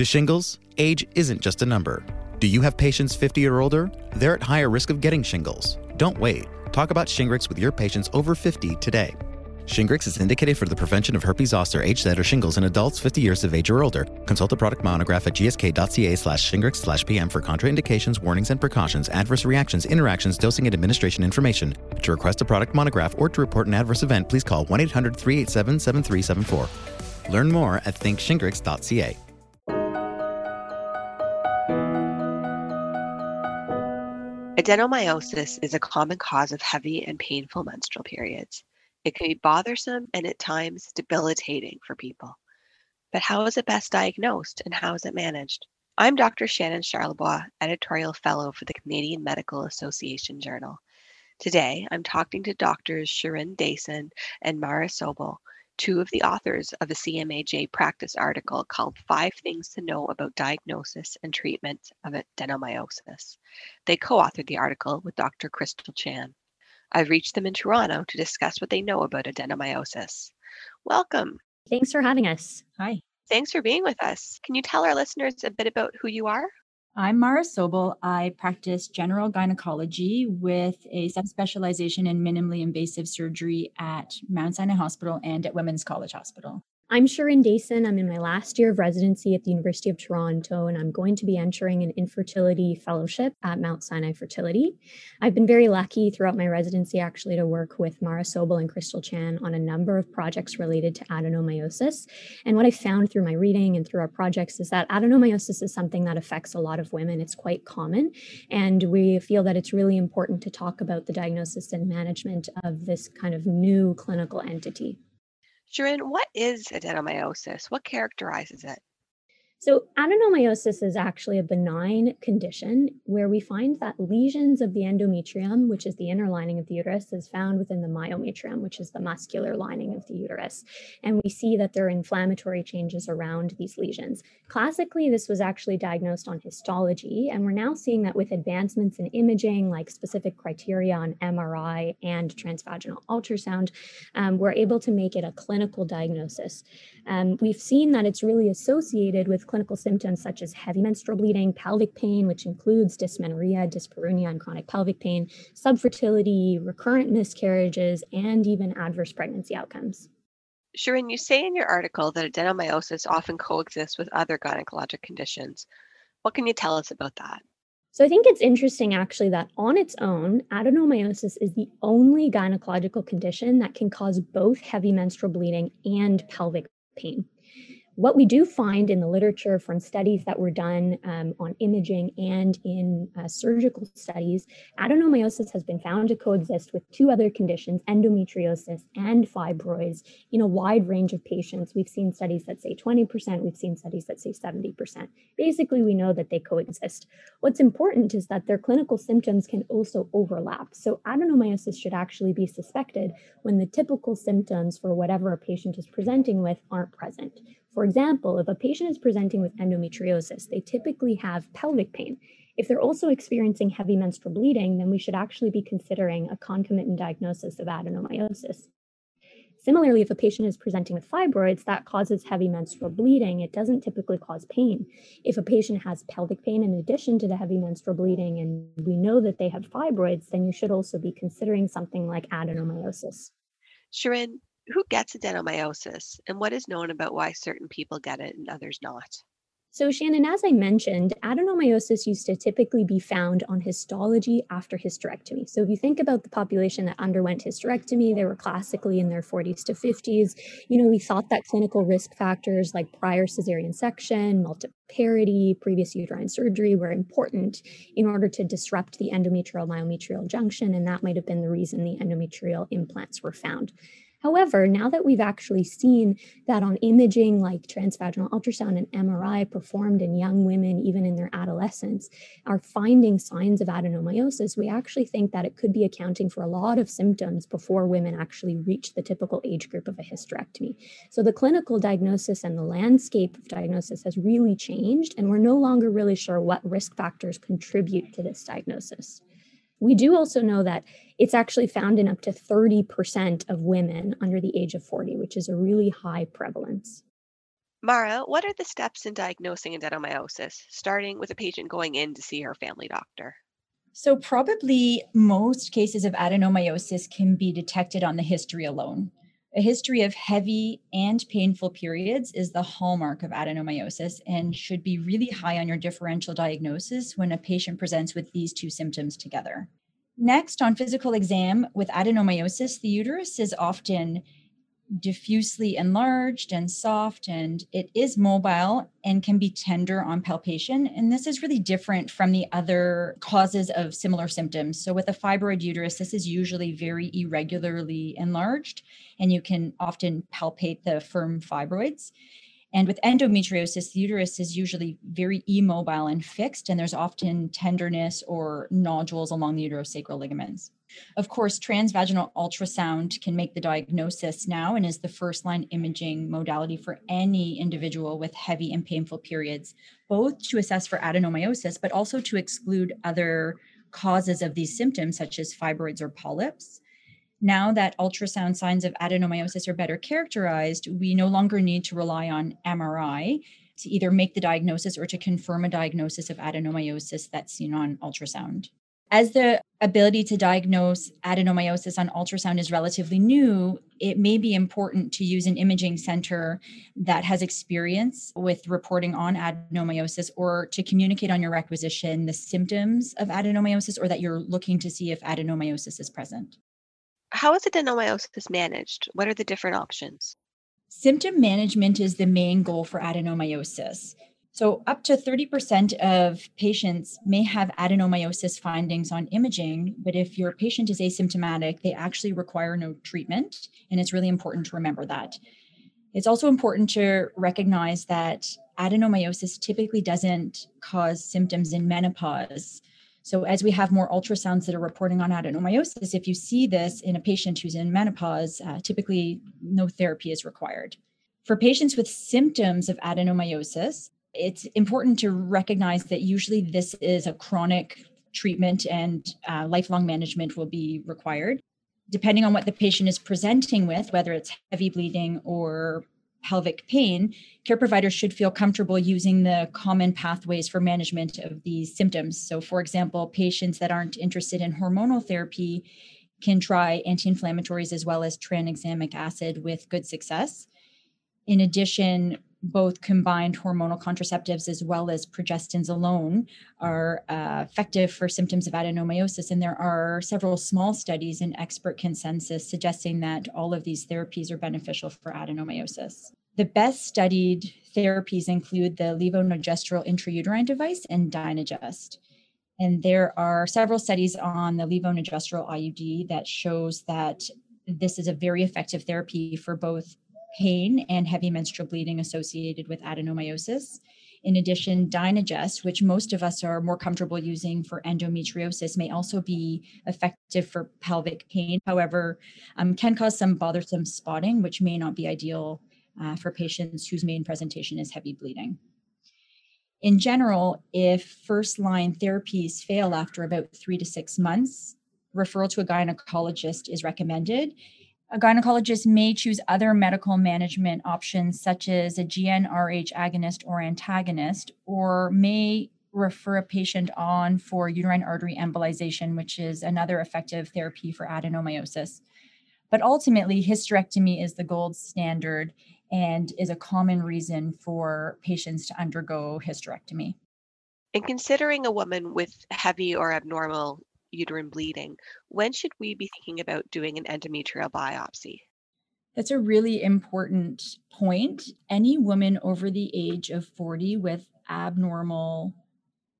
To shingles, age isn't just a number. Do you have patients 50 or older? They're at higher risk of getting shingles. Don't wait. Talk about Shingrix with your patients over 50 today. Shingrix is indicated for the prevention of herpes zoster, HZ, or shingles in adults 50 years of age or older. Consult the product monograph at gsk.ca slash shingrix slash pm for contraindications, warnings and precautions, adverse reactions, interactions, dosing and administration information. To request a product monograph or to report an adverse event, please call 1-800-387-7374. Learn more at thinkshingrix.ca. Adenomyosis is a common cause of heavy and painful menstrual periods. It can be bothersome and at times debilitating for people. But how is it best diagnosed and how is it managed? I'm Dr. Shannon Charlebois, editorial fellow for the Canadian Medical Association Journal. Today, I'm talking to doctors Sharon Dason and Mara Sobel, two of the authors of a CMAJ practice article called Five Things to Know About Diagnosis and Treatment of Adenomyosis. They co authored the article with Dr. Crystal Chan. I've reached them in Toronto to discuss what they know about adenomyosis. Welcome. Thanks for having us. Hi. Thanks for being with us. Can you tell our listeners a bit about who you are? I'm Mara Sobel. I practice general gynecology with a subspecialization in minimally invasive surgery at Mount Sinai Hospital and at Women's College Hospital. I'm Shirin Dason. I'm in my last year of residency at the University of Toronto, and I'm going to be entering an infertility fellowship at Mount Sinai Fertility. I've been very lucky throughout my residency actually to work with Mara Sobel and Crystal Chan on a number of projects related to adenomyosis. And what I found through my reading and through our projects is that adenomyosis is something that affects a lot of women. It's quite common, and we feel that it's really important to talk about the diagnosis and management of this kind of new clinical entity. Shirin, what is adenomyosis? What characterizes it? So, adenomyosis is actually a benign condition where we find that lesions of the endometrium, which is the inner lining of the uterus, is found within the myometrium, which is the muscular lining of the uterus. And we see that there are inflammatory changes around these lesions. Classically, this was actually diagnosed on histology, and we're now seeing that with advancements in imaging, like specific criteria on MRI and transvaginal ultrasound, um, we're able to make it a clinical diagnosis. Um, we've seen that it's really associated with clinical symptoms such as heavy menstrual bleeding, pelvic pain, which includes dysmenorrhea, dyspareunia, and chronic pelvic pain, subfertility, recurrent miscarriages, and even adverse pregnancy outcomes. Shirin, you say in your article that adenomyosis often coexists with other gynecologic conditions. What can you tell us about that? So I think it's interesting actually that on its own, adenomyosis is the only gynecological condition that can cause both heavy menstrual bleeding and pelvic pain. What we do find in the literature from studies that were done um, on imaging and in uh, surgical studies, adenomyosis has been found to coexist with two other conditions, endometriosis and fibroids, in a wide range of patients. We've seen studies that say 20%, we've seen studies that say 70%. Basically, we know that they coexist. What's important is that their clinical symptoms can also overlap. So, adenomyosis should actually be suspected when the typical symptoms for whatever a patient is presenting with aren't present. For example, if a patient is presenting with endometriosis, they typically have pelvic pain. If they're also experiencing heavy menstrual bleeding, then we should actually be considering a concomitant diagnosis of adenomyosis. Similarly, if a patient is presenting with fibroids, that causes heavy menstrual bleeding. It doesn't typically cause pain. If a patient has pelvic pain in addition to the heavy menstrual bleeding, and we know that they have fibroids, then you should also be considering something like adenomyosis. Shirin, who gets adenomyosis and what is known about why certain people get it and others not? So, Shannon, as I mentioned, adenomyosis used to typically be found on histology after hysterectomy. So, if you think about the population that underwent hysterectomy, they were classically in their 40s to 50s. You know, we thought that clinical risk factors like prior cesarean section, multiparity, previous uterine surgery were important in order to disrupt the endometrial myometrial junction, and that might have been the reason the endometrial implants were found. However, now that we've actually seen that on imaging like transvaginal ultrasound and MRI performed in young women, even in their adolescence, are finding signs of adenomyosis, we actually think that it could be accounting for a lot of symptoms before women actually reach the typical age group of a hysterectomy. So the clinical diagnosis and the landscape of diagnosis has really changed, and we're no longer really sure what risk factors contribute to this diagnosis. We do also know that it's actually found in up to 30% of women under the age of 40, which is a really high prevalence. Mara, what are the steps in diagnosing adenomyosis, starting with a patient going in to see her family doctor? So, probably most cases of adenomyosis can be detected on the history alone. A history of heavy and painful periods is the hallmark of adenomyosis and should be really high on your differential diagnosis when a patient presents with these two symptoms together. Next, on physical exam with adenomyosis, the uterus is often diffusely enlarged and soft, and it is mobile and can be tender on palpation. And this is really different from the other causes of similar symptoms. So, with a fibroid uterus, this is usually very irregularly enlarged, and you can often palpate the firm fibroids. And with endometriosis, the uterus is usually very immobile and fixed, and there's often tenderness or nodules along the uterosacral ligaments. Of course, transvaginal ultrasound can make the diagnosis now and is the first line imaging modality for any individual with heavy and painful periods, both to assess for adenomyosis, but also to exclude other causes of these symptoms, such as fibroids or polyps. Now that ultrasound signs of adenomyosis are better characterized, we no longer need to rely on MRI to either make the diagnosis or to confirm a diagnosis of adenomyosis that's seen on ultrasound. As the ability to diagnose adenomyosis on ultrasound is relatively new, it may be important to use an imaging center that has experience with reporting on adenomyosis or to communicate on your requisition the symptoms of adenomyosis or that you're looking to see if adenomyosis is present. How is adenomyosis managed? What are the different options? Symptom management is the main goal for adenomyosis. So, up to 30% of patients may have adenomyosis findings on imaging, but if your patient is asymptomatic, they actually require no treatment. And it's really important to remember that. It's also important to recognize that adenomyosis typically doesn't cause symptoms in menopause. So, as we have more ultrasounds that are reporting on adenomyosis, if you see this in a patient who's in menopause, uh, typically no therapy is required. For patients with symptoms of adenomyosis, it's important to recognize that usually this is a chronic treatment and uh, lifelong management will be required. Depending on what the patient is presenting with, whether it's heavy bleeding or pelvic pain, care providers should feel comfortable using the common pathways for management of these symptoms. So, for example, patients that aren't interested in hormonal therapy can try anti inflammatories as well as tranexamic acid with good success. In addition, both combined hormonal contraceptives as well as progestins alone are uh, effective for symptoms of adenomyosis. And there are several small studies and expert consensus suggesting that all of these therapies are beneficial for adenomyosis. The best studied therapies include the levonorgestrel intrauterine device and dienogest. And there are several studies on the levonorgestrel IUD that shows that this is a very effective therapy for both pain and heavy menstrual bleeding associated with adenomyosis. In addition, dienogest, which most of us are more comfortable using for endometriosis, may also be effective for pelvic pain. However, um, can cause some bothersome spotting, which may not be ideal uh, for patients whose main presentation is heavy bleeding. In general, if first line therapies fail after about three to six months, referral to a gynecologist is recommended a gynecologist may choose other medical management options, such as a GnRH agonist or antagonist, or may refer a patient on for uterine artery embolization, which is another effective therapy for adenomyosis. But ultimately, hysterectomy is the gold standard and is a common reason for patients to undergo hysterectomy. In considering a woman with heavy or abnormal uterine bleeding, when should we be thinking about doing an endometrial biopsy? That's a really important point. Any woman over the age of 40 with abnormal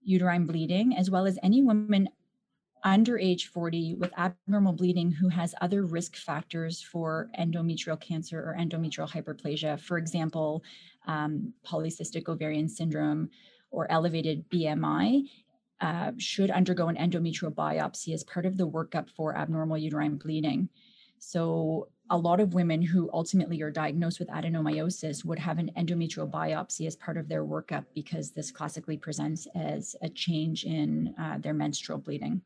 uterine bleeding, as well as any woman under age 40 with abnormal bleeding who has other risk factors for endometrial cancer or endometrial hyperplasia, for example, um, polycystic ovarian syndrome or elevated BMI, uh, should undergo an endometrial biopsy as part of the workup for abnormal uterine bleeding. So, a lot of women who ultimately are diagnosed with adenomyosis would have an endometrial biopsy as part of their workup because this classically presents as a change in uh, their menstrual bleeding.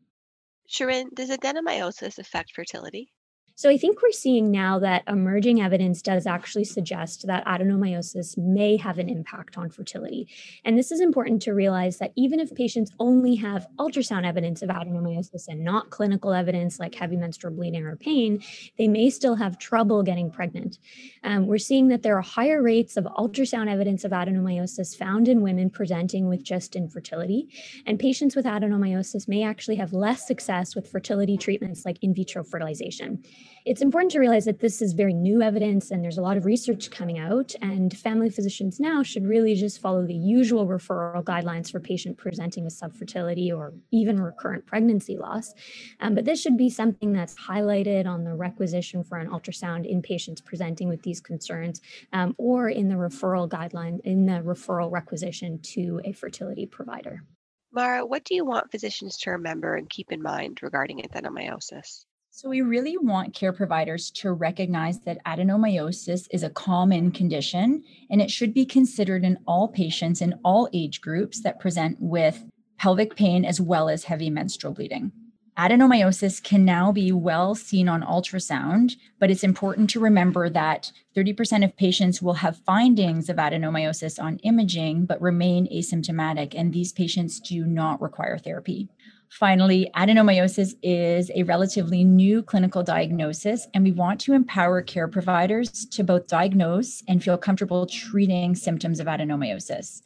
Shirin, does adenomyosis affect fertility? So I think we're seeing now that emerging evidence does actually suggest that adenomyosis may have an impact on fertility. And this is important to realize that even if patients only have ultrasound evidence of adenomyosis and not clinical evidence like heavy menstrual bleeding or pain, they may still have trouble getting pregnant. Um, we're seeing that there are higher rates of ultrasound evidence of adenomyosis found in women presenting with just infertility. And patients with adenomyosis may actually have less success with fertility treatments like in vitro fertilization. It's important to realize that this is very new evidence and there's a lot of research coming out, and family physicians now should really just follow the usual referral guidelines for patient presenting with subfertility or even recurrent pregnancy loss. Um, but this should be something that's highlighted on the requisition for an ultrasound in patients presenting with these concerns um, or in the referral guideline, in the referral requisition to a fertility provider. Mara, what do you want physicians to remember and keep in mind regarding adenomyosis? So, we really want care providers to recognize that adenomyosis is a common condition and it should be considered in all patients in all age groups that present with pelvic pain as well as heavy menstrual bleeding. Adenomyosis can now be well seen on ultrasound, but it's important to remember that 30% of patients will have findings of adenomyosis on imaging but remain asymptomatic, and these patients do not require therapy. Finally, adenomyosis is a relatively new clinical diagnosis, and we want to empower care providers to both diagnose and feel comfortable treating symptoms of adenomyosis.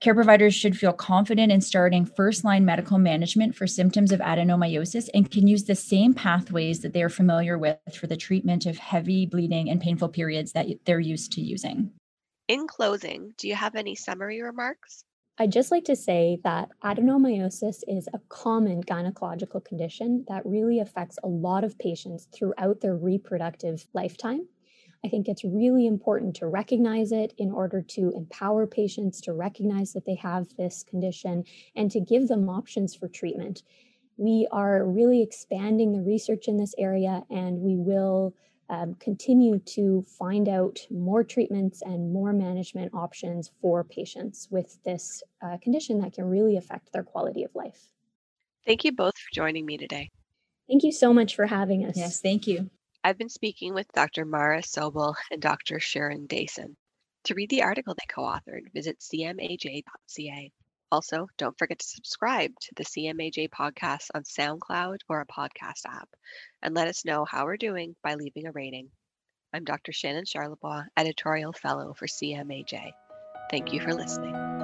Care providers should feel confident in starting first line medical management for symptoms of adenomyosis and can use the same pathways that they are familiar with for the treatment of heavy bleeding and painful periods that they're used to using. In closing, do you have any summary remarks? I'd just like to say that adenomyosis is a common gynecological condition that really affects a lot of patients throughout their reproductive lifetime. I think it's really important to recognize it in order to empower patients to recognize that they have this condition and to give them options for treatment. We are really expanding the research in this area and we will um, continue to find out more treatments and more management options for patients with this uh, condition that can really affect their quality of life. Thank you both for joining me today. Thank you so much for having us. Yes, thank you. I've been speaking with Dr. Mara Sobel and Dr. Sharon Dason. To read the article they co authored, visit cmaj.ca. Also, don't forget to subscribe to the CMAJ podcast on SoundCloud or a podcast app, and let us know how we're doing by leaving a rating. I'm Dr. Shannon Charlebois, Editorial Fellow for CMAJ. Thank you for listening.